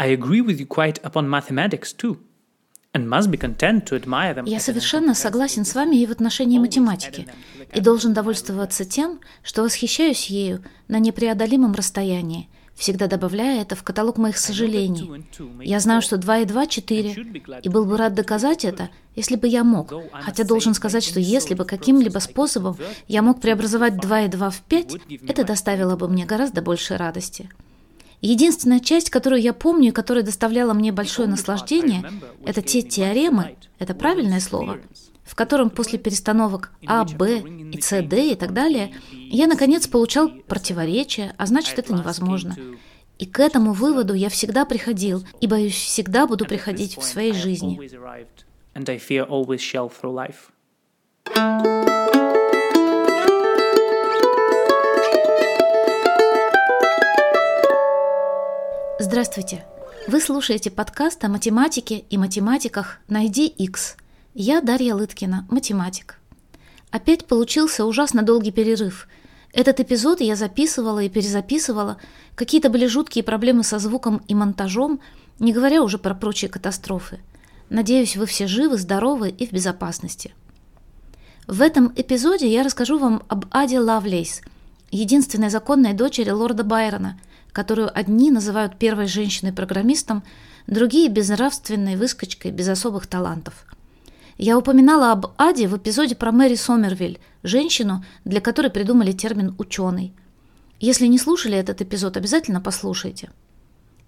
I agree with you quite upon mathematics too. And must be content to admire them. Я совершенно согласен с вами и в отношении математики, и должен довольствоваться тем, что восхищаюсь ею на непреодолимом расстоянии, всегда добавляя это в каталог моих сожалений. Я знаю, что 2 и 2 – 4, и был бы рад доказать это, если бы я мог. Хотя должен сказать, что если бы каким-либо способом я мог преобразовать 2 и 2 в 5, это доставило бы мне гораздо больше радости. Единственная часть, которую я помню и которая доставляла мне большое наслаждение, это те теоремы, это правильное слово, в котором после перестановок А, Б и С, Д и так далее, я, наконец, получал противоречия, а значит, это невозможно. И к этому выводу я всегда приходил, и, боюсь, всегда буду приходить в своей жизни. Здравствуйте! Вы слушаете подкаст о математике и математиках «Найди X». Я Дарья Лыткина, математик. Опять получился ужасно долгий перерыв. Этот эпизод я записывала и перезаписывала. Какие-то были жуткие проблемы со звуком и монтажом, не говоря уже про прочие катастрофы. Надеюсь, вы все живы, здоровы и в безопасности. В этом эпизоде я расскажу вам об Аде Лавлейс, единственной законной дочери лорда Байрона – которую одни называют первой женщиной-программистом, другие – безнравственной выскочкой без особых талантов. Я упоминала об Аде в эпизоде про Мэри Сомервиль, женщину, для которой придумали термин «ученый». Если не слушали этот эпизод, обязательно послушайте.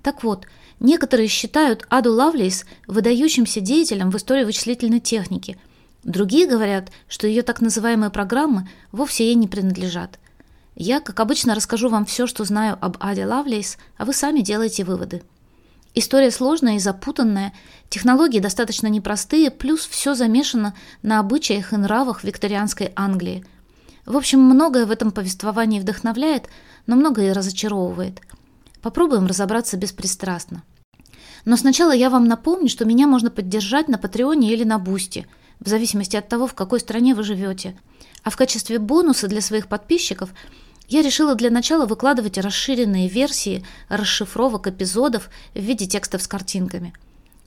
Так вот, некоторые считают Аду Лавлейс выдающимся деятелем в истории вычислительной техники. Другие говорят, что ее так называемые программы вовсе ей не принадлежат. Я, как обычно, расскажу вам все, что знаю об Аде Лавлейс, а вы сами делайте выводы. История сложная и запутанная, технологии достаточно непростые, плюс все замешано на обычаях и нравах викторианской Англии. В общем, многое в этом повествовании вдохновляет, но многое и разочаровывает. Попробуем разобраться беспристрастно. Но сначала я вам напомню, что меня можно поддержать на Патреоне или на Бусти, в зависимости от того, в какой стране вы живете. А в качестве бонуса для своих подписчиков – я решила для начала выкладывать расширенные версии расшифровок эпизодов в виде текстов с картинками.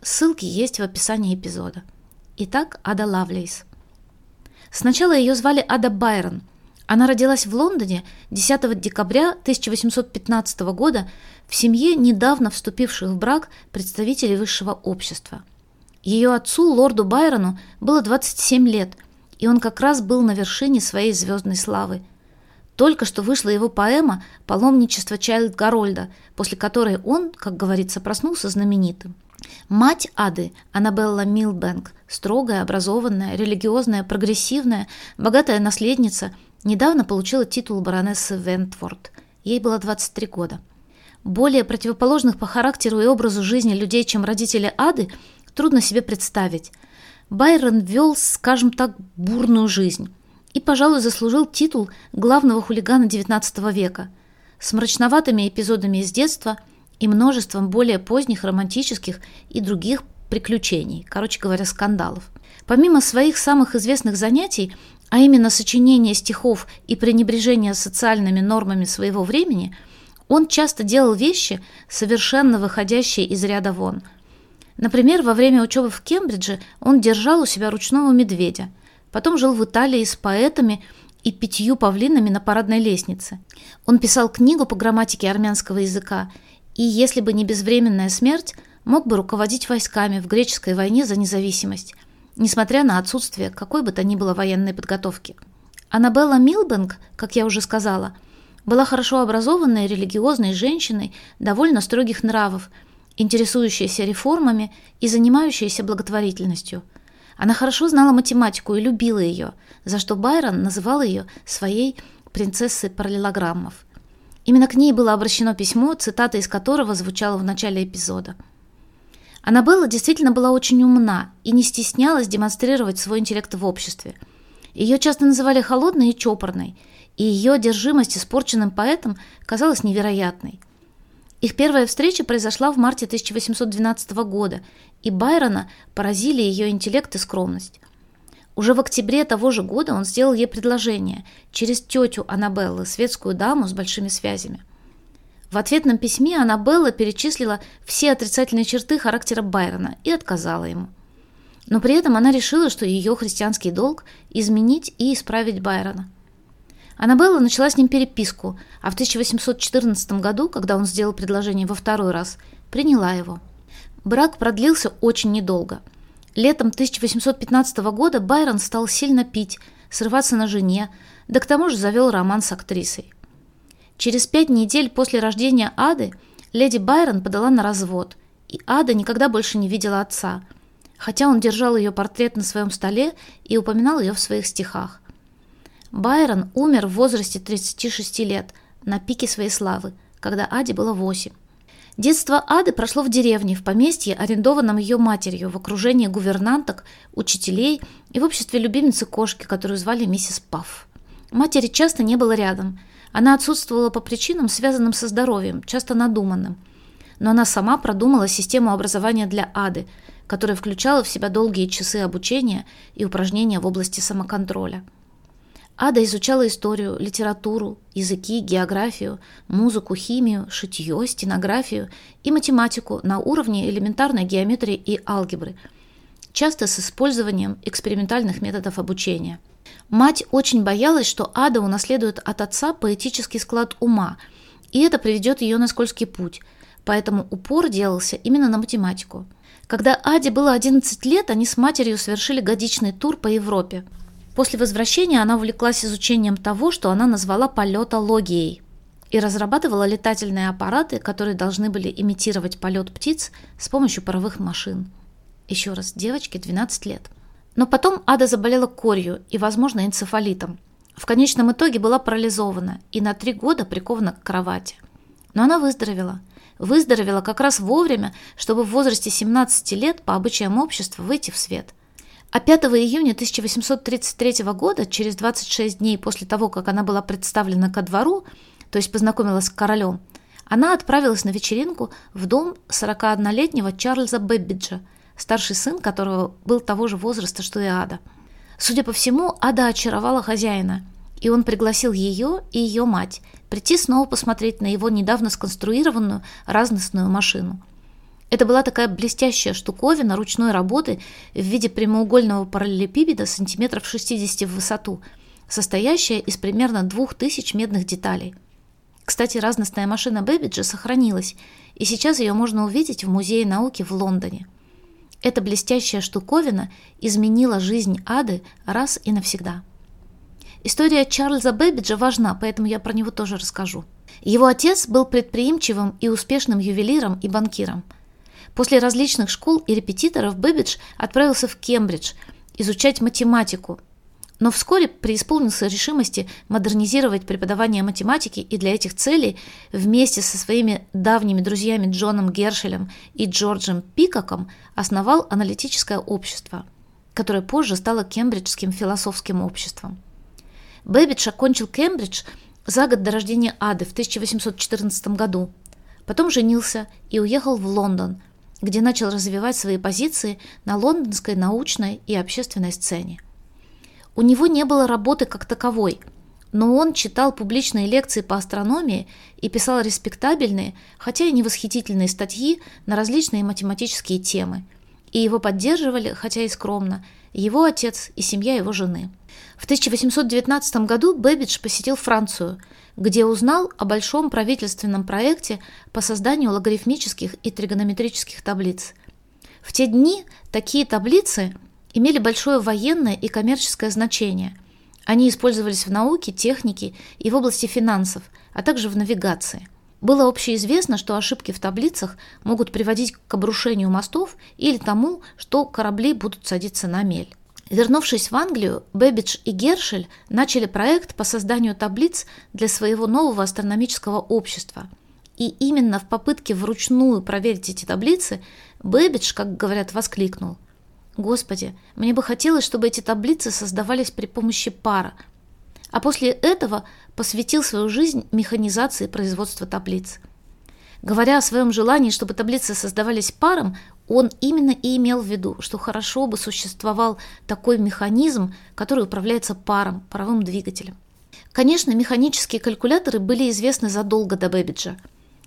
Ссылки есть в описании эпизода. Итак, Ада Лавлейс. Сначала ее звали Ада Байрон. Она родилась в Лондоне 10 декабря 1815 года в семье недавно вступивших в брак представителей высшего общества. Ее отцу, лорду Байрону, было 27 лет, и он как раз был на вершине своей звездной славы – только что вышла его поэма «Паломничество Чайлд Гарольда», после которой он, как говорится, проснулся знаменитым. Мать Ады, Аннабелла Милбэнк, строгая, образованная, религиозная, прогрессивная, богатая наследница, недавно получила титул баронессы Вентворд. Ей было 23 года. Более противоположных по характеру и образу жизни людей, чем родители Ады, трудно себе представить. Байрон вел, скажем так, бурную жизнь и, пожалуй, заслужил титул главного хулигана XIX века с мрачноватыми эпизодами из детства и множеством более поздних романтических и других приключений, короче говоря, скандалов. Помимо своих самых известных занятий, а именно сочинения стихов и пренебрежения социальными нормами своего времени, он часто делал вещи, совершенно выходящие из ряда вон. Например, во время учебы в Кембридже он держал у себя ручного медведя – Потом жил в Италии с поэтами и пятью павлинами на парадной лестнице. Он писал книгу по грамматике армянского языка, и, если бы не безвременная смерть, мог бы руководить войсками в греческой войне за независимость, несмотря на отсутствие какой бы то ни было военной подготовки. Аннабелла Милбэнк, как я уже сказала, была хорошо образованной религиозной женщиной довольно строгих нравов, интересующейся реформами и занимающейся благотворительностью – она хорошо знала математику и любила ее, за что Байрон называл ее своей принцессой параллелограммов. Именно к ней было обращено письмо, цитата из которого звучала в начале эпизода. Аннабелла действительно была очень умна и не стеснялась демонстрировать свой интеллект в обществе. Ее часто называли холодной и чопорной, и ее одержимость испорченным поэтом казалась невероятной. Их первая встреча произошла в марте 1812 года, и Байрона поразили ее интеллект и скромность. Уже в октябре того же года он сделал ей предложение через тетю Аннабеллы, светскую даму с большими связями. В ответном письме Аннабелла перечислила все отрицательные черты характера Байрона и отказала ему. Но при этом она решила, что ее христианский долг – изменить и исправить Байрона. Аннабелла начала с ним переписку, а в 1814 году, когда он сделал предложение во второй раз, приняла его. Брак продлился очень недолго. Летом 1815 года Байрон стал сильно пить, срываться на жене, да к тому же завел роман с актрисой. Через пять недель после рождения Ады леди Байрон подала на развод, и Ада никогда больше не видела отца, хотя он держал ее портрет на своем столе и упоминал ее в своих стихах. Байрон умер в возрасте 36 лет, на пике своей славы, когда Аде было 8. Детство Ады прошло в деревне, в поместье, арендованном ее матерью, в окружении гувернанток, учителей и в обществе любимицы кошки, которую звали миссис Пафф. Матери часто не было рядом. Она отсутствовала по причинам, связанным со здоровьем, часто надуманным. Но она сама продумала систему образования для Ады, которая включала в себя долгие часы обучения и упражнения в области самоконтроля – Ада изучала историю, литературу, языки, географию, музыку, химию, шитье, стенографию и математику на уровне элементарной геометрии и алгебры, часто с использованием экспериментальных методов обучения. Мать очень боялась, что Ада унаследует от отца поэтический склад ума, и это приведет ее на скользкий путь, поэтому упор делался именно на математику. Когда Аде было 11 лет, они с матерью совершили годичный тур по Европе – После возвращения она увлеклась изучением того, что она назвала полетологией, и разрабатывала летательные аппараты, которые должны были имитировать полет птиц с помощью паровых машин. Еще раз, девочке 12 лет. Но потом Ада заболела корью и, возможно, энцефалитом. В конечном итоге была парализована и на три года прикована к кровати. Но она выздоровела. Выздоровела как раз вовремя, чтобы в возрасте 17 лет по обычаям общества выйти в свет – а 5 июня 1833 года, через 26 дней после того, как она была представлена ко двору, то есть познакомилась с королем, она отправилась на вечеринку в дом 41-летнего Чарльза Бэббиджа, старший сын которого был того же возраста, что и Ада. Судя по всему, Ада очаровала хозяина, и он пригласил ее и ее мать прийти снова посмотреть на его недавно сконструированную разностную машину – это была такая блестящая штуковина ручной работы в виде прямоугольного параллелепипеда сантиметров 60 в высоту, состоящая из примерно 2000 медных деталей. Кстати, разностная машина Бэббиджа сохранилась, и сейчас ее можно увидеть в Музее науки в Лондоне. Эта блестящая штуковина изменила жизнь Ады раз и навсегда. История Чарльза Бэббиджа важна, поэтому я про него тоже расскажу. Его отец был предприимчивым и успешным ювелиром и банкиром – После различных школ и репетиторов Бэббидж отправился в Кембридж изучать математику, но вскоре преисполнился решимости модернизировать преподавание математики и для этих целей вместе со своими давними друзьями Джоном Гершелем и Джорджем Пикаком основал аналитическое общество, которое позже стало Кембриджским философским обществом. Бэббидж окончил Кембридж за год до рождения Ады в 1814 году. Потом женился и уехал в Лондон, где начал развивать свои позиции на лондонской научной и общественной сцене. У него не было работы как таковой, но он читал публичные лекции по астрономии и писал респектабельные, хотя и не восхитительные статьи на различные математические темы. И его поддерживали, хотя и скромно, его отец и семья его жены. В 1819 году Бэббидж посетил Францию – где узнал о большом правительственном проекте по созданию логарифмических и тригонометрических таблиц. В те дни такие таблицы имели большое военное и коммерческое значение. Они использовались в науке, технике и в области финансов, а также в навигации. Было общеизвестно, что ошибки в таблицах могут приводить к обрушению мостов или тому, что корабли будут садиться на мель. Вернувшись в Англию, Бэббидж и Гершель начали проект по созданию таблиц для своего нового астрономического общества. И именно в попытке вручную проверить эти таблицы Бэббидж, как говорят, воскликнул. «Господи, мне бы хотелось, чтобы эти таблицы создавались при помощи пара». А после этого посвятил свою жизнь механизации производства таблиц. Говоря о своем желании, чтобы таблицы создавались паром, он именно и имел в виду, что хорошо бы существовал такой механизм, который управляется паром, паровым двигателем. Конечно, механические калькуляторы были известны задолго до Бэббиджа.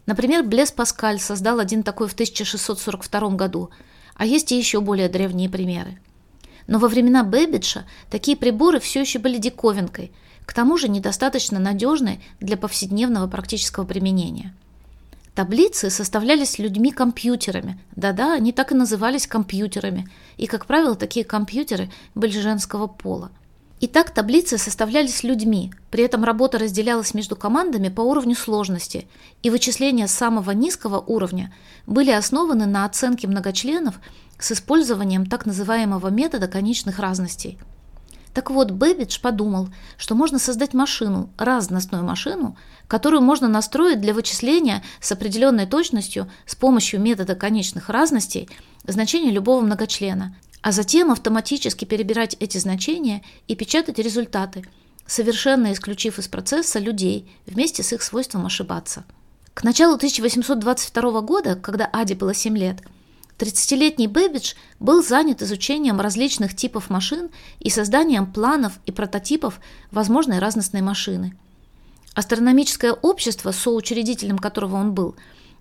Например, Блес Паскаль создал один такой в 1642 году, а есть и еще более древние примеры. Но во времена Бэббиджа такие приборы все еще были диковинкой, к тому же недостаточно надежны для повседневного практического применения. Таблицы составлялись людьми-компьютерами. Да-да, они так и назывались компьютерами. И, как правило, такие компьютеры были женского пола. Итак, таблицы составлялись людьми, при этом работа разделялась между командами по уровню сложности, и вычисления самого низкого уровня были основаны на оценке многочленов с использованием так называемого метода конечных разностей. Так вот, Бэббидж подумал, что можно создать машину, разностную машину, которую можно настроить для вычисления с определенной точностью с помощью метода конечных разностей значения любого многочлена, а затем автоматически перебирать эти значения и печатать результаты, совершенно исключив из процесса людей вместе с их свойством ошибаться. К началу 1822 года, когда Аде было 7 лет, 30-летний Бэббидж был занят изучением различных типов машин и созданием планов и прототипов возможной разностной машины. Астрономическое общество, соучредителем которого он был,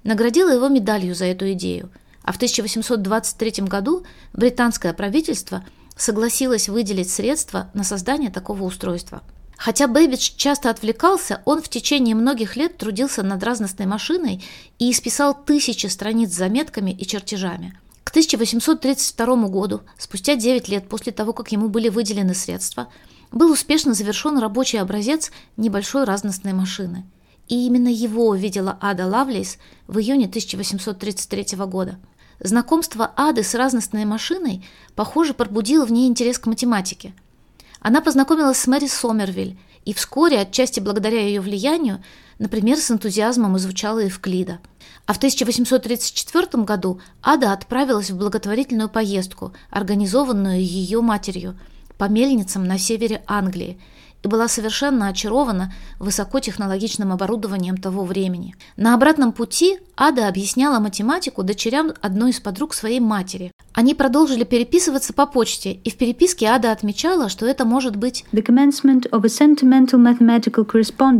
наградило его медалью за эту идею – а в 1823 году британское правительство согласилось выделить средства на создание такого устройства. Хотя Бэббидж часто отвлекался, он в течение многих лет трудился над разностной машиной и исписал тысячи страниц с заметками и чертежами. К 1832 году, спустя 9 лет после того, как ему были выделены средства, был успешно завершен рабочий образец небольшой разностной машины. И именно его увидела Ада Лавлейс в июне 1833 года. Знакомство Ады с разностной машиной, похоже, пробудило в ней интерес к математике. Она познакомилась с Мэри Сомервиль и вскоре, отчасти благодаря ее влиянию, например, с энтузиазмом изучала Евклида. А в 1834 году Ада отправилась в благотворительную поездку, организованную ее матерью, по мельницам на севере Англии – и была совершенно очарована высокотехнологичным оборудованием того времени. На обратном пути Ада объясняла математику дочерям одной из подруг своей матери. Они продолжили переписываться по почте, и в переписке Ада отмечала, что это может быть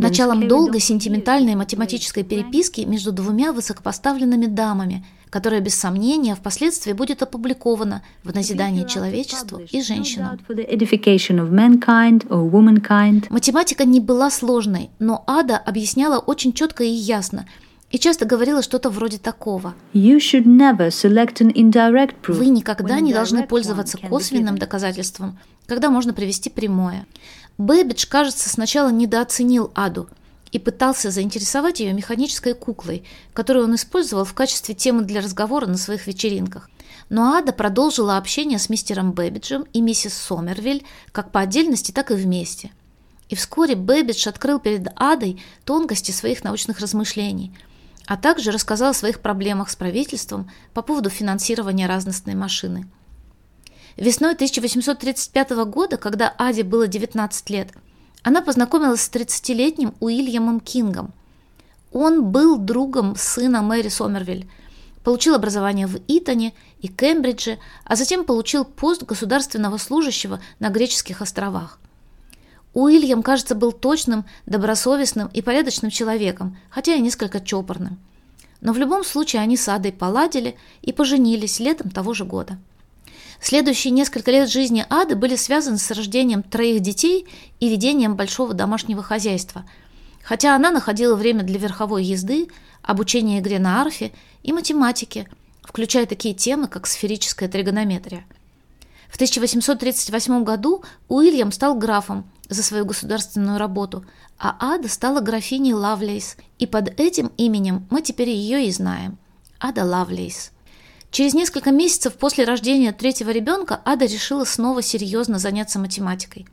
началом долгой сентиментальной математической переписки между двумя высокопоставленными дамами – которое без сомнения впоследствии будет опубликовано в назидание человечеству и женщинам. Математика не была сложной, но Ада объясняла очень четко и ясно, и часто говорила что-то вроде такого. Вы никогда не должны пользоваться косвенным доказательством, когда можно привести прямое. Бэббидж, кажется, сначала недооценил Аду – и пытался заинтересовать ее механической куклой, которую он использовал в качестве темы для разговора на своих вечеринках. Но Ада продолжила общение с мистером Бэббиджем и миссис Сомервиль как по отдельности, так и вместе. И вскоре Бэббидж открыл перед Адой тонкости своих научных размышлений, а также рассказал о своих проблемах с правительством по поводу финансирования разностной машины. Весной 1835 года, когда Аде было 19 лет – она познакомилась с 30-летним Уильямом Кингом. Он был другом сына Мэри Сомервиль, получил образование в Итоне и Кембридже, а затем получил пост государственного служащего на греческих островах. Уильям, кажется, был точным, добросовестным и порядочным человеком, хотя и несколько чопорным. Но в любом случае они с Адой поладили и поженились летом того же года. Следующие несколько лет жизни Ады были связаны с рождением троих детей и ведением большого домашнего хозяйства, хотя она находила время для верховой езды, обучения игре на арфе и математики, включая такие темы, как сферическая тригонометрия. В 1838 году Уильям стал графом за свою государственную работу, а Ада стала графиней Лавлейс, и под этим именем мы теперь ее и знаем – Ада Лавлейс. Через несколько месяцев после рождения третьего ребенка Ада решила снова серьезно заняться математикой.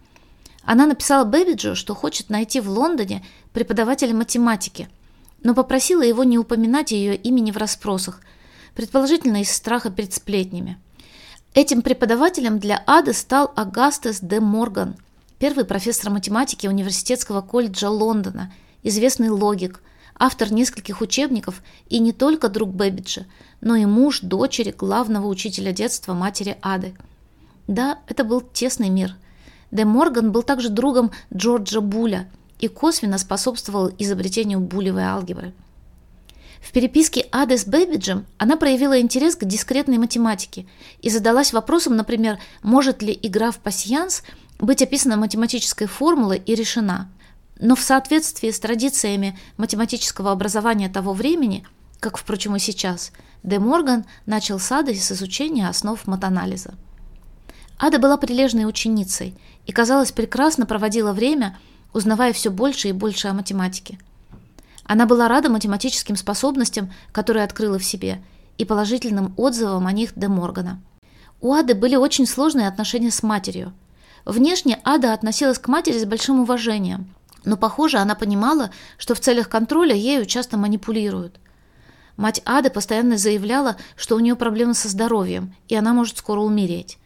Она написала Бэббиджу, что хочет найти в Лондоне преподавателя математики, но попросила его не упоминать ее имени в расспросах, предположительно из страха перед сплетнями. Этим преподавателем для Ады стал Агастес де Морган, первый профессор математики Университетского колледжа Лондона, известный логик, автор нескольких учебников и не только друг Бэбиджа, но и муж дочери главного учителя детства матери Ады. Да, это был тесный мир. Де Морган был также другом Джорджа Буля и косвенно способствовал изобретению булевой алгебры. В переписке Ады с Бэбиджем она проявила интерес к дискретной математике и задалась вопросом, например, может ли игра в пасьянс быть описана математической формулой и решена. Но в соответствии с традициями математического образования того времени, как, впрочем, и сейчас, Де Морган начал с с изучения основ матанализа. Ада была прилежной ученицей и, казалось, прекрасно проводила время, узнавая все больше и больше о математике. Она была рада математическим способностям, которые открыла в себе, и положительным отзывам о них Де Моргана. У Ады были очень сложные отношения с матерью. Внешне Ада относилась к матери с большим уважением, но, похоже, она понимала, что в целях контроля ею часто манипулируют. Мать Ады постоянно заявляла, что у нее проблемы со здоровьем, и она может скоро умереть.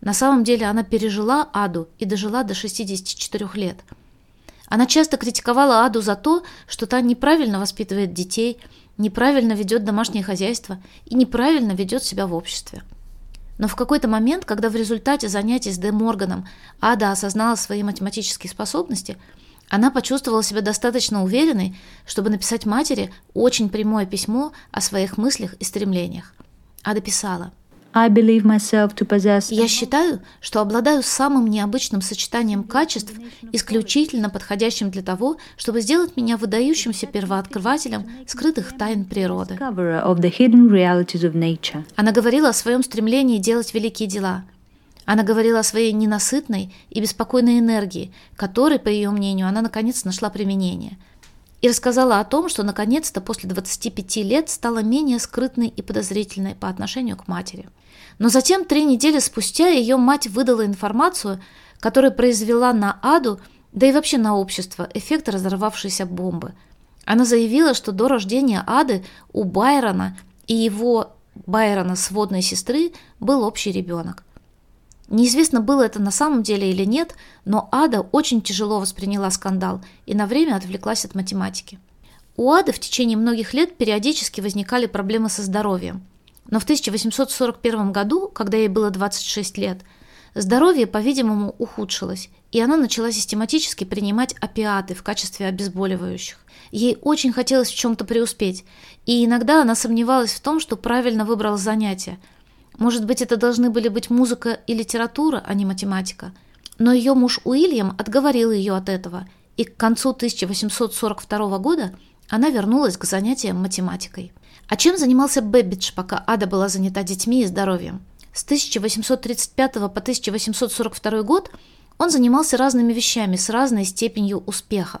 На самом деле она пережила Аду и дожила до 64 лет – она часто критиковала Аду за то, что та неправильно воспитывает детей, неправильно ведет домашнее хозяйство и неправильно ведет себя в обществе. Но в какой-то момент, когда в результате занятий с Де Морганом Ада осознала свои математические способности, она почувствовала себя достаточно уверенной, чтобы написать матери очень прямое письмо о своих мыслях и стремлениях. Ада писала – I believe myself to possess... Я считаю, что обладаю самым необычным сочетанием качеств, исключительно подходящим для того, чтобы сделать меня выдающимся первооткрывателем скрытых тайн природы. Она говорила о своем стремлении делать великие дела. Она говорила о своей ненасытной и беспокойной энергии, которой, по ее мнению, она наконец нашла применение – и рассказала о том, что наконец-то после 25 лет стала менее скрытной и подозрительной по отношению к матери. Но затем, три недели спустя, ее мать выдала информацию, которая произвела на Аду, да и вообще на общество, эффект разорвавшейся бомбы. Она заявила, что до рождения Ады у Байрона и его Байрона сводной сестры был общий ребенок. Неизвестно, было это на самом деле или нет, но Ада очень тяжело восприняла скандал и на время отвлеклась от математики. У Ады в течение многих лет периодически возникали проблемы со здоровьем – но в 1841 году, когда ей было 26 лет, здоровье, по-видимому, ухудшилось, и она начала систематически принимать опиаты в качестве обезболивающих. Ей очень хотелось в чем-то преуспеть, и иногда она сомневалась в том, что правильно выбрала занятие. Может быть, это должны были быть музыка и литература, а не математика. Но ее муж Уильям отговорил ее от этого, и к концу 1842 года она вернулась к занятиям математикой. А чем занимался Бэббидж, пока Ада была занята детьми и здоровьем? С 1835 по 1842 год он занимался разными вещами с разной степенью успеха.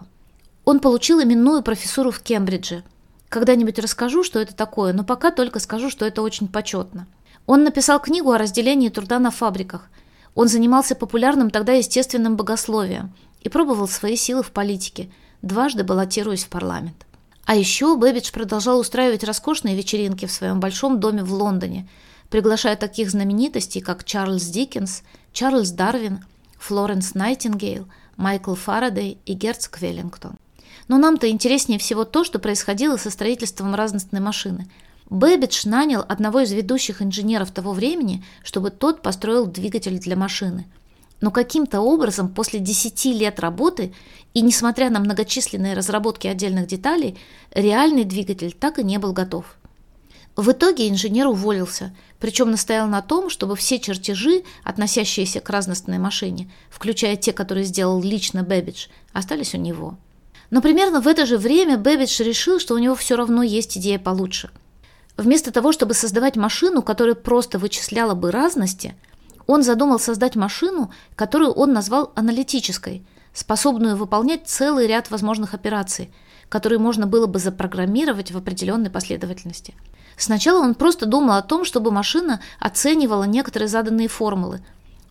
Он получил именную профессуру в Кембридже. Когда-нибудь расскажу, что это такое, но пока только скажу, что это очень почетно. Он написал книгу о разделении труда на фабриках. Он занимался популярным тогда естественным богословием и пробовал свои силы в политике, дважды баллотируясь в парламент. А еще Бэббидж продолжал устраивать роскошные вечеринки в своем большом доме в Лондоне, приглашая таких знаменитостей, как Чарльз Диккенс, Чарльз Дарвин, Флоренс Найтингейл, Майкл Фарадей и герцог Веллингтон. Но нам-то интереснее всего то, что происходило со строительством разностной машины. Бэббидж нанял одного из ведущих инженеров того времени, чтобы тот построил двигатель для машины – но каким-то образом после 10 лет работы и несмотря на многочисленные разработки отдельных деталей, реальный двигатель так и не был готов. В итоге инженер уволился, причем настоял на том, чтобы все чертежи, относящиеся к разностной машине, включая те, которые сделал лично Бэббидж, остались у него. Но примерно в это же время Бэббидж решил, что у него все равно есть идея получше. Вместо того, чтобы создавать машину, которая просто вычисляла бы разности – он задумал создать машину, которую он назвал аналитической, способную выполнять целый ряд возможных операций, которые можно было бы запрограммировать в определенной последовательности. Сначала он просто думал о том, чтобы машина оценивала некоторые заданные формулы,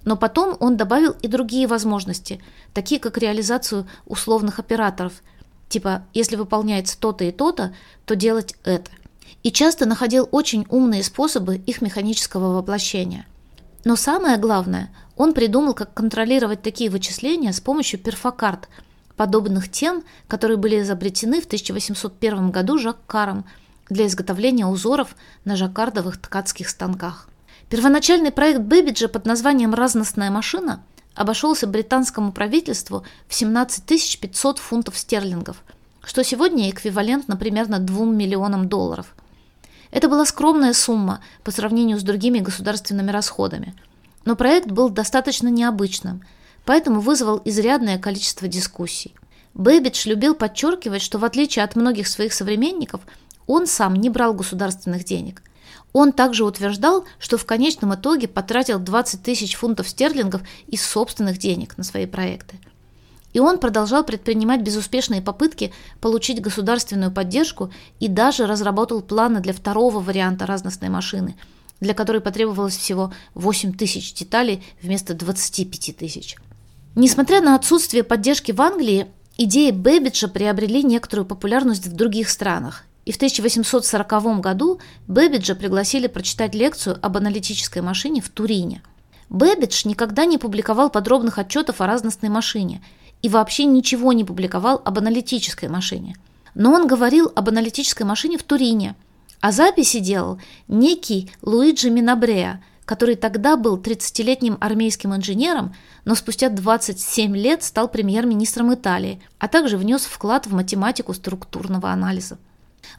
но потом он добавил и другие возможности, такие как реализацию условных операторов, типа «если выполняется то-то и то-то, то делать это». И часто находил очень умные способы их механического воплощения – но самое главное, он придумал, как контролировать такие вычисления с помощью перфокарт, подобных тем, которые были изобретены в 1801 году Жаккаром для изготовления узоров на жаккардовых ткацких станках. Первоначальный проект Бэбиджа под названием «Разностная машина» обошелся британскому правительству в 17 500 фунтов стерлингов, что сегодня эквивалентно примерно 2 миллионам долларов. Это была скромная сумма по сравнению с другими государственными расходами. Но проект был достаточно необычным, поэтому вызвал изрядное количество дискуссий. Бэббидж любил подчеркивать, что в отличие от многих своих современников, он сам не брал государственных денег. Он также утверждал, что в конечном итоге потратил 20 тысяч фунтов стерлингов из собственных денег на свои проекты – и он продолжал предпринимать безуспешные попытки получить государственную поддержку и даже разработал планы для второго варианта разностной машины, для которой потребовалось всего 8 тысяч деталей вместо 25 тысяч. Несмотря на отсутствие поддержки в Англии, идеи Бэббиджа приобрели некоторую популярность в других странах, и в 1840 году Бэббиджа пригласили прочитать лекцию об аналитической машине в Турине. Бэббидж никогда не публиковал подробных отчетов о разностной машине – и вообще ничего не публиковал об аналитической машине. Но он говорил об аналитической машине в Турине, а записи делал некий Луиджи Менабреа, который тогда был 30-летним армейским инженером, но спустя 27 лет стал премьер-министром Италии, а также внес вклад в математику структурного анализа.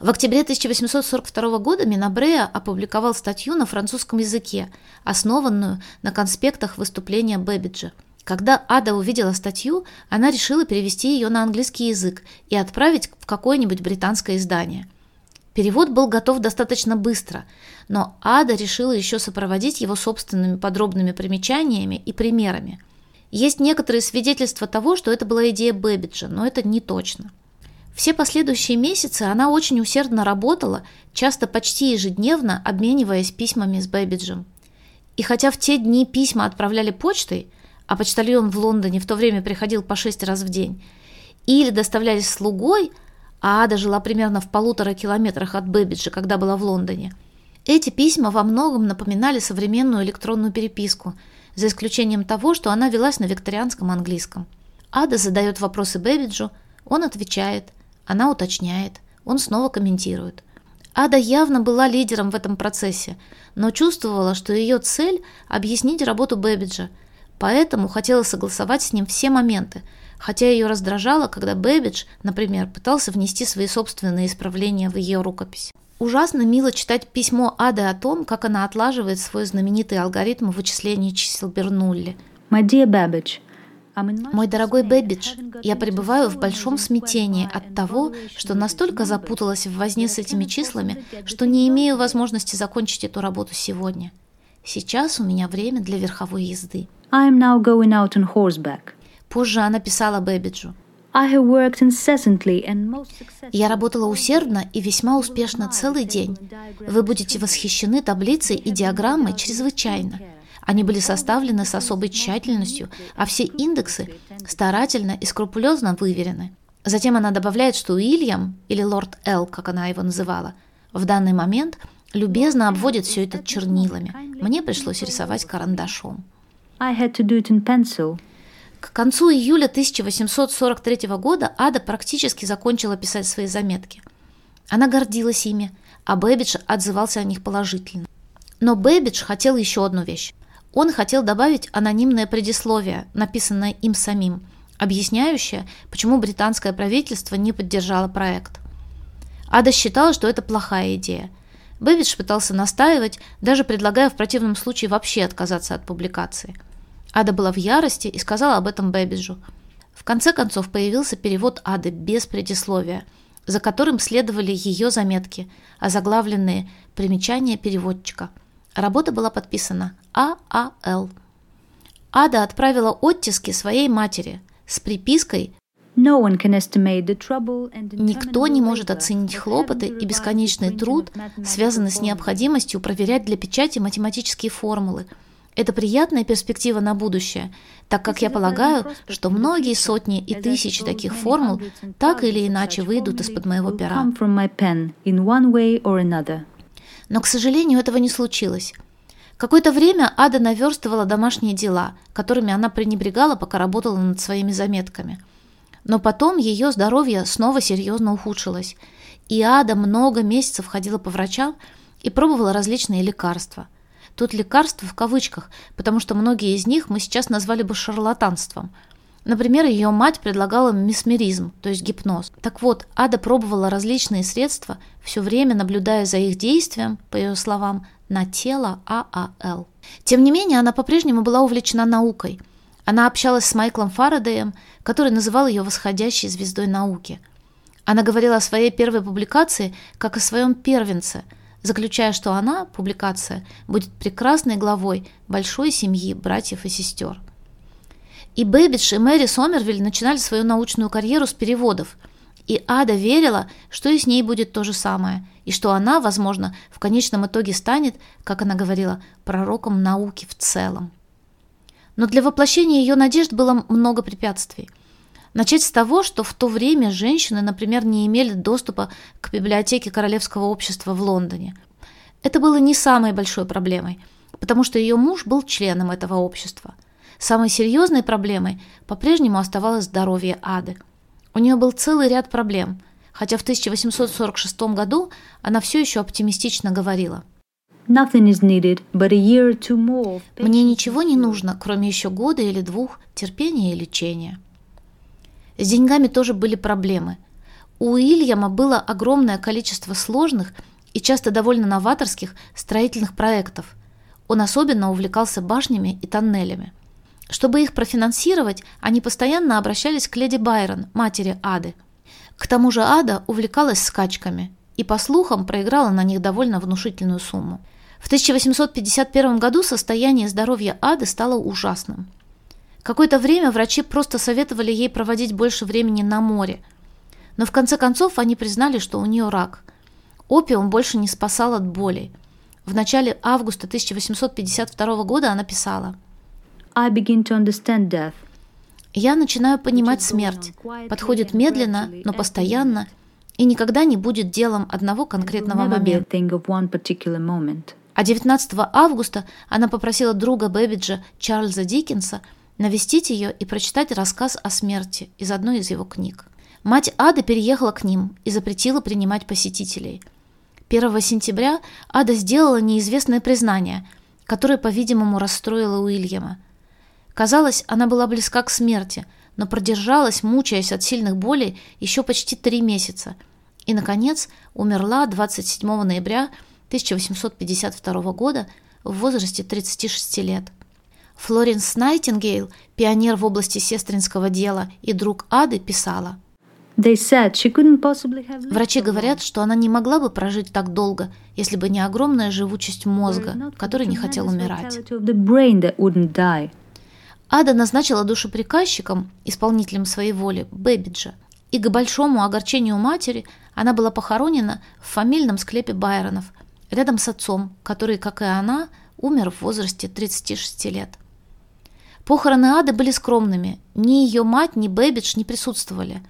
В октябре 1842 года Менабреа опубликовал статью на французском языке, основанную на конспектах выступления Бэббиджа – когда Ада увидела статью, она решила перевести ее на английский язык и отправить в какое-нибудь британское издание. Перевод был готов достаточно быстро, но Ада решила еще сопроводить его собственными подробными примечаниями и примерами. Есть некоторые свидетельства того, что это была идея Бэббиджа, но это не точно. Все последующие месяцы она очень усердно работала, часто почти ежедневно обмениваясь письмами с Бэббиджем. И хотя в те дни письма отправляли почтой, а почтальон в Лондоне в то время приходил по шесть раз в день, или доставлялись слугой, а Ада жила примерно в полутора километрах от Бэббиджа, когда была в Лондоне. Эти письма во многом напоминали современную электронную переписку, за исключением того, что она велась на викторианском английском. Ада задает вопросы Бэббиджу, он отвечает, она уточняет, он снова комментирует. Ада явно была лидером в этом процессе, но чувствовала, что ее цель – объяснить работу Бэбиджа – Поэтому хотела согласовать с ним все моменты, хотя ее раздражало, когда Бэбидж, например, пытался внести свои собственные исправления в ее рукопись. Ужасно мило читать письмо Ады о том, как она отлаживает свой знаменитый алгоритм вычисления чисел Бернулли. Мой дорогой Бэббидж, я пребываю в большом смятении от того, что настолько запуталась в возне с этими числами, что не имею возможности закончить эту работу сегодня. Сейчас у меня время для верховой езды. I am now going out on horseback. Позже она писала successfully. Я работала усердно и весьма успешно целый день. Вы будете восхищены таблицей и диаграммой чрезвычайно. Они были составлены с особой тщательностью, а все индексы старательно и скрупулезно выверены. Затем она добавляет, что Уильям, или лорд Эл, как она его называла, в данный момент любезно обводит все это чернилами. Мне пришлось рисовать карандашом. I had to do it in pencil. К концу июля 1843 года Ада практически закончила писать свои заметки. Она гордилась ими, а Бэббидж отзывался о них положительно. Но Бэббидж хотел еще одну вещь. Он хотел добавить анонимное предисловие, написанное им самим, объясняющее, почему британское правительство не поддержало проект. Ада считала, что это плохая идея. Бэббидж пытался настаивать, даже предлагая в противном случае вообще отказаться от публикации – Ада была в ярости и сказала об этом Бэббиджу. В конце концов появился перевод Ады без предисловия, за которым следовали ее заметки, озаглавленные «Примечание переводчика». Работа была подписана А.А.Л. Ада отправила оттиски своей матери с припиской Никто не может оценить хлопоты и бесконечный труд, связанный с необходимостью проверять для печати математические формулы – это приятная перспектива на будущее, так как я полагаю, что многие сотни и тысячи таких формул так или иначе выйдут из-под моего пера. Но, к сожалению, этого не случилось. Какое-то время Ада наверстывала домашние дела, которыми она пренебрегала, пока работала над своими заметками. Но потом ее здоровье снова серьезно ухудшилось, и Ада много месяцев ходила по врачам и пробовала различные лекарства – Тут лекарства в кавычках, потому что многие из них мы сейчас назвали бы шарлатанством. Например, ее мать предлагала месмеризм, то есть гипноз. Так вот, Ада пробовала различные средства, все время наблюдая за их действием, по ее словам, на тело ААЛ. Тем не менее, она по-прежнему была увлечена наукой. Она общалась с Майклом Фарадеем, который называл ее восходящей звездой науки. Она говорила о своей первой публикации как о своем первенце, заключая, что она, публикация, будет прекрасной главой большой семьи братьев и сестер. И Бэбидж, и Мэри Сомервиль начинали свою научную карьеру с переводов. И Ада верила, что и с ней будет то же самое, и что она, возможно, в конечном итоге станет, как она говорила, пророком науки в целом. Но для воплощения ее надежд было много препятствий. Начать с того, что в то время женщины, например, не имели доступа к библиотеке Королевского общества в Лондоне. Это было не самой большой проблемой, потому что ее муж был членом этого общества – Самой серьезной проблемой по-прежнему оставалось здоровье Ады. У нее был целый ряд проблем, хотя в 1846 году она все еще оптимистично говорила. Мне ничего не нужно, кроме еще года или двух терпения и лечения. С деньгами тоже были проблемы. У Уильяма было огромное количество сложных и часто довольно новаторских строительных проектов. Он особенно увлекался башнями и тоннелями. Чтобы их профинансировать, они постоянно обращались к леди Байрон, матери Ады. К тому же Ада увлекалась скачками и, по слухам, проиграла на них довольно внушительную сумму. В 1851 году состояние здоровья Ады стало ужасным. Какое-то время врачи просто советовали ей проводить больше времени на море. Но в конце концов они признали, что у нее рак. Опиум больше не спасал от боли. В начале августа 1852 года она писала – I begin to understand death. Я начинаю понимать смерть. Подходит медленно, но постоянно, и никогда не будет делом одного конкретного момента. А 19 августа она попросила друга Бэбиджа Чарльза Диккенса навестить ее и прочитать рассказ о смерти из одной из его книг. Мать Ады переехала к ним и запретила принимать посетителей. 1 сентября Ада сделала неизвестное признание, которое, по-видимому, расстроило Уильяма. Казалось, она была близка к смерти, но продержалась, мучаясь от сильных болей, еще почти три месяца. И, наконец, умерла 27 ноября 1852 года в возрасте 36 лет. Флоренс Найтингейл, пионер в области сестринского дела и друг Ады, писала – Врачи говорят, что она не могла бы прожить так долго, если бы не огромная живучесть мозга, который не хотел умирать. Ада назначила душеприказчиком, исполнителем своей воли, Бэбиджа, и к большому огорчению матери она была похоронена в фамильном склепе Байронов, рядом с отцом, который, как и она, умер в возрасте 36 лет. Похороны Ады были скромными, ни ее мать, ни Бэбидж не присутствовали.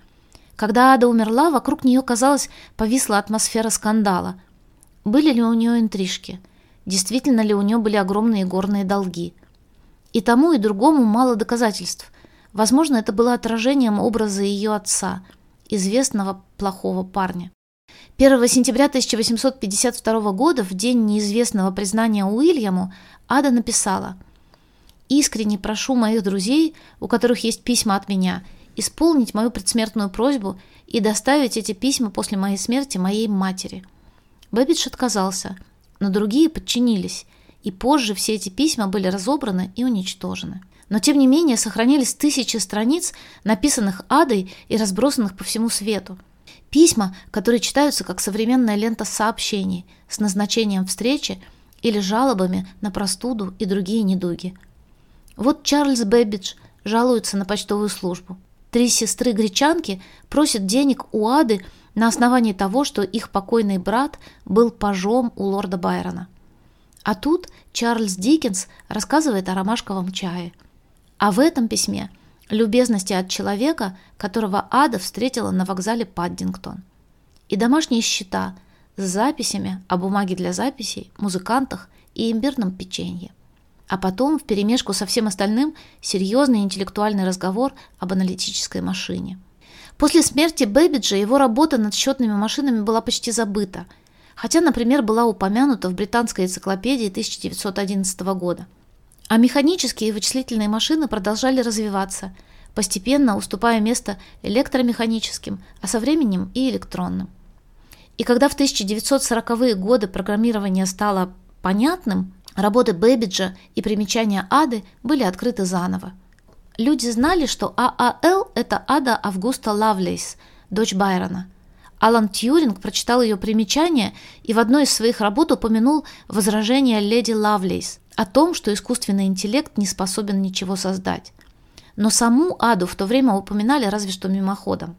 Когда Ада умерла, вокруг нее, казалось, повисла атмосфера скандала. Были ли у нее интрижки? Действительно ли у нее были огромные горные долги – и тому, и другому мало доказательств. Возможно, это было отражением образа ее отца, известного плохого парня. 1 сентября 1852 года, в день неизвестного признания Уильяму, Ада написала «Искренне прошу моих друзей, у которых есть письма от меня, исполнить мою предсмертную просьбу и доставить эти письма после моей смерти моей матери». Бэббидж отказался, но другие подчинились, и позже все эти письма были разобраны и уничтожены. Но тем не менее сохранились тысячи страниц, написанных Адой и разбросанных по всему свету. Письма, которые читаются как современная лента сообщений с назначением встречи или жалобами на простуду и другие недуги. Вот Чарльз Бэббидж жалуется на почтовую службу. Три сестры-гречанки просят денег у Ады на основании того, что их покойный брат был пажом у лорда Байрона. А тут Чарльз Диккенс рассказывает о ромашковом чае. А в этом письме любезности от человека, которого Ада встретила на вокзале Паддингтон. И домашние счета с записями о бумаге для записей, музыкантах и имбирном печенье. А потом, вперемешку со всем остальным, серьезный интеллектуальный разговор об аналитической машине. После смерти Бэбиджа его работа над счетными машинами была почти забыта – хотя, например, была упомянута в британской энциклопедии 1911 года. А механические и вычислительные машины продолжали развиваться, постепенно уступая место электромеханическим, а со временем и электронным. И когда в 1940-е годы программирование стало понятным, работы Бэббиджа и примечания Ады были открыты заново. Люди знали, что ААЛ – это Ада Августа Лавлейс, дочь Байрона. Алан Тьюринг прочитал ее примечания и в одной из своих работ упомянул возражение леди Лавлейс о том, что искусственный интеллект не способен ничего создать. Но саму Аду в то время упоминали разве что мимоходом.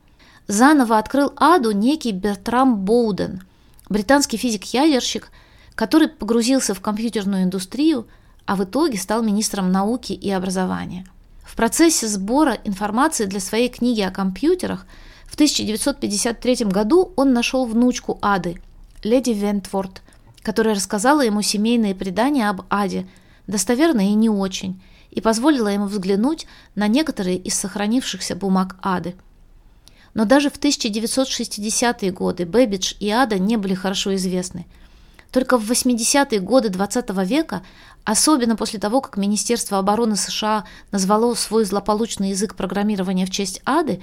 Заново открыл Аду некий Бертрам Боуден, британский физик-ядерщик, который погрузился в компьютерную индустрию, а в итоге стал министром науки и образования. В процессе сбора информации для своей книги о компьютерах в 1953 году он нашел внучку Ады, леди Вентворт, которая рассказала ему семейные предания об Аде, достоверные и не очень, и позволила ему взглянуть на некоторые из сохранившихся бумаг Ады. Но даже в 1960-е годы Бэббидж и Ада не были хорошо известны. Только в 80-е годы XX века, особенно после того, как Министерство обороны США назвало свой злополучный язык программирования в честь Ады,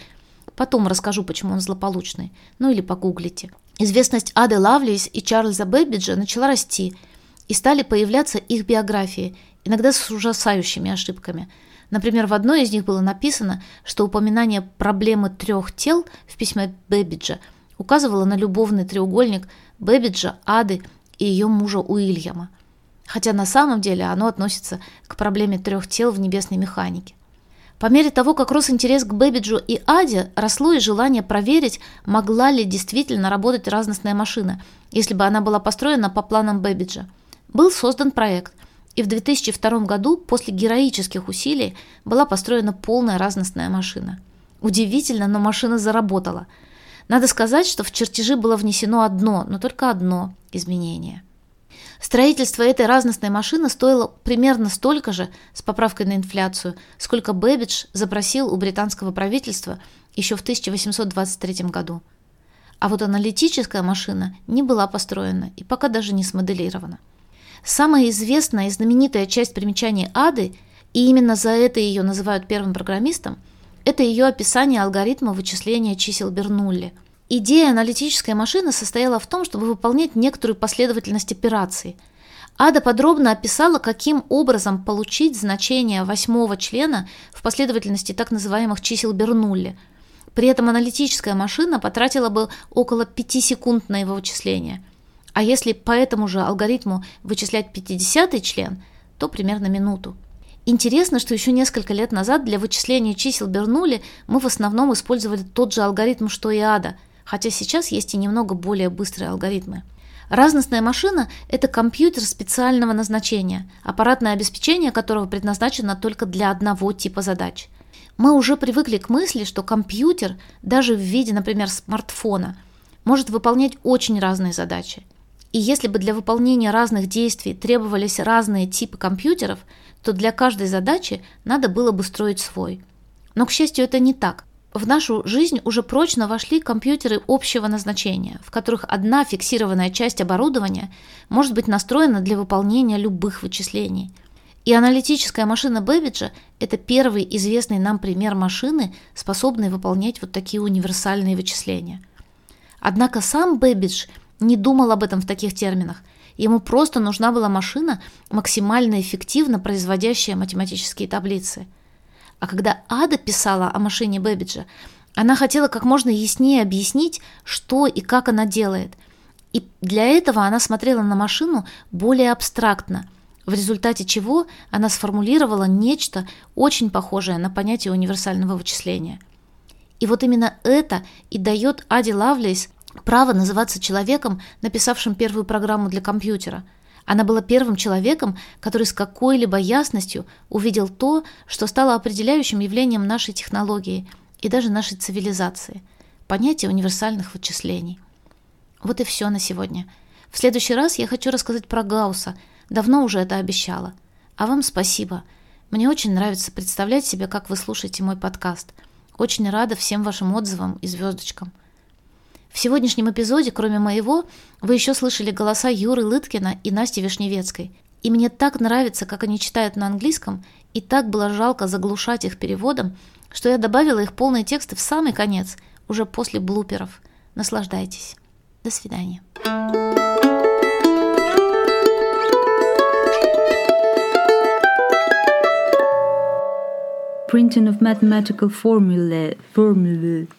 потом расскажу, почему он злополучный, ну или погуглите, известность Ады Лавлейс и Чарльза Бэббиджа начала расти, и стали появляться их биографии, иногда с ужасающими ошибками. Например, в одной из них было написано, что упоминание проблемы трех тел в письме Бэббиджа указывало на любовный треугольник Бэббиджа, Ады и ее мужа Уильяма. Хотя на самом деле оно относится к проблеме трех тел в небесной механике. По мере того, как рос интерес к Бэббиджу и Аде, росло и желание проверить, могла ли действительно работать разностная машина, если бы она была построена по планам Бэббиджа. Был создан проект – и в 2002 году, после героических усилий, была построена полная разностная машина. Удивительно, но машина заработала. Надо сказать, что в чертежи было внесено одно, но только одно изменение. Строительство этой разностной машины стоило примерно столько же, с поправкой на инфляцию, сколько Бэббидж запросил у британского правительства еще в 1823 году. А вот аналитическая машина не была построена и пока даже не смоделирована. Самая известная и знаменитая часть примечаний Ады, и именно за это ее называют первым программистом, это ее описание алгоритма вычисления чисел Бернулли. Идея аналитической машины состояла в том, чтобы выполнять некоторую последовательность операций. Ада подробно описала, каким образом получить значение восьмого члена в последовательности так называемых чисел Бернулли. При этом аналитическая машина потратила бы около 5 секунд на его вычисление – а если по этому же алгоритму вычислять 50 член, то примерно минуту. Интересно, что еще несколько лет назад для вычисления чисел Бернули мы в основном использовали тот же алгоритм, что и ада, хотя сейчас есть и немного более быстрые алгоритмы. Разностная машина – это компьютер специального назначения, аппаратное обеспечение которого предназначено только для одного типа задач. Мы уже привыкли к мысли, что компьютер, даже в виде, например, смартфона, может выполнять очень разные задачи – и если бы для выполнения разных действий требовались разные типы компьютеров, то для каждой задачи надо было бы строить свой. Но, к счастью, это не так. В нашу жизнь уже прочно вошли компьютеры общего назначения, в которых одна фиксированная часть оборудования может быть настроена для выполнения любых вычислений. И аналитическая машина Бэббиджа – это первый известный нам пример машины, способной выполнять вот такие универсальные вычисления. Однако сам Бэббидж – не думал об этом в таких терминах. Ему просто нужна была машина, максимально эффективно производящая математические таблицы. А когда Ада писала о машине Бэббиджа, она хотела как можно яснее объяснить, что и как она делает. И для этого она смотрела на машину более абстрактно, в результате чего она сформулировала нечто очень похожее на понятие универсального вычисления. И вот именно это и дает Аде Лавлейс право называться человеком, написавшим первую программу для компьютера. Она была первым человеком, который с какой-либо ясностью увидел то, что стало определяющим явлением нашей технологии и даже нашей цивилизации – понятие универсальных вычислений. Вот и все на сегодня. В следующий раз я хочу рассказать про Гаусса. Давно уже это обещала. А вам спасибо. Мне очень нравится представлять себе, как вы слушаете мой подкаст. Очень рада всем вашим отзывам и звездочкам – в сегодняшнем эпизоде, кроме моего, вы еще слышали голоса Юры Лыткина и Насти Вишневецкой. И мне так нравится, как они читают на английском, и так было жалко заглушать их переводом, что я добавила их полные тексты в самый конец, уже после блуперов. Наслаждайтесь. До свидания. Printing of mathematical formulae. Formulae.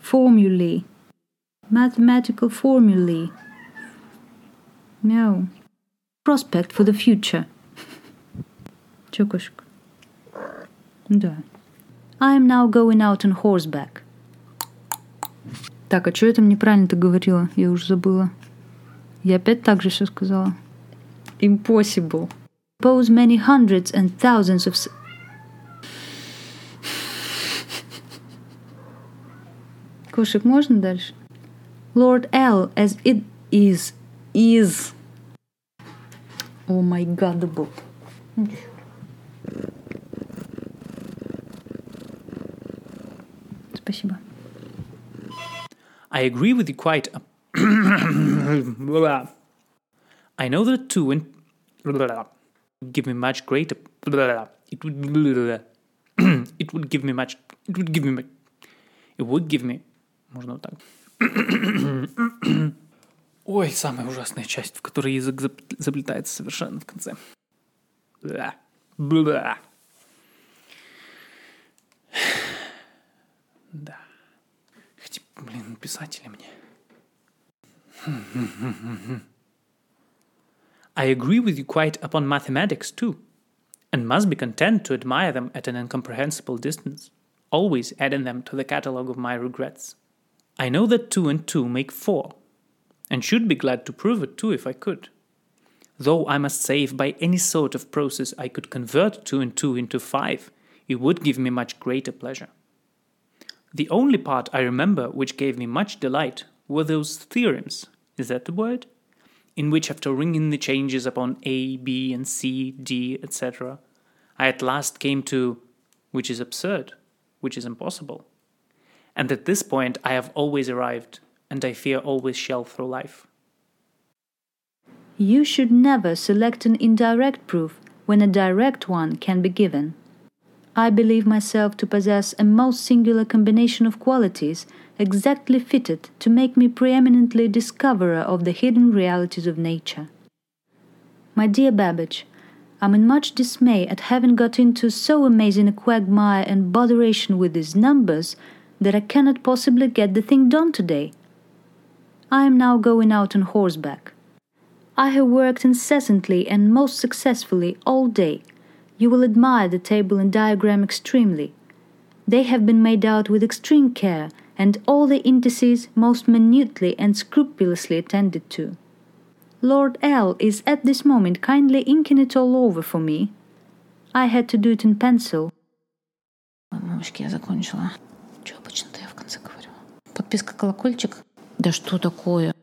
Formulae. Mathematical formulae. No. Prospect for the future. Чё, кошек? Да. I am now going out on horseback. Так, а что я там неправильно-то говорила? Я уже забыла. Я опять так же все сказала. Impossible. Pose many hundreds and thousands of... s- Кошек, можно дальше? Lord L, as it is, is. Oh my god, the book. Спасибо. I agree with you quite. I know that two and give me much greater. It would. It would give me much. It would give me. mu- It would give me. Можно вот так. Ой, самая ужасная часть, в которой язык зап- заплетается совершенно в конце. Бля. Бля. Да. Хоть, блин, писатели мне. I agree with you quite upon mathematics too, and must be content to admire them at an incomprehensible distance, always adding them to the catalogue of my regrets. I know that two and two make four, and should be glad to prove it too if I could. Though I must say, if by any sort of process I could convert two and two into five, it would give me much greater pleasure. The only part I remember which gave me much delight were those theorems, is that the word? In which, after ringing the changes upon A, B, and C, D, etc., I at last came to which is absurd, which is impossible. And at this point I have always arrived, and I fear always shall through life. You should never select an indirect proof when a direct one can be given. I believe myself to possess a most singular combination of qualities exactly fitted to make me preeminently discoverer of the hidden realities of nature. My dear Babbage, I'm in much dismay at having got into so amazing a quagmire and botheration with these numbers that I cannot possibly get the thing done today. I am now going out on horseback. I have worked incessantly and most successfully all day. You will admire the table and diagram extremely. They have been made out with extreme care, and all the indices most minutely and scrupulously attended to. Lord L is at this moment kindly inking it all over for me. I had to do it in pencil. Мамочки, я закончила. Конце говорю? Подписка, колокольчик. Да что такое?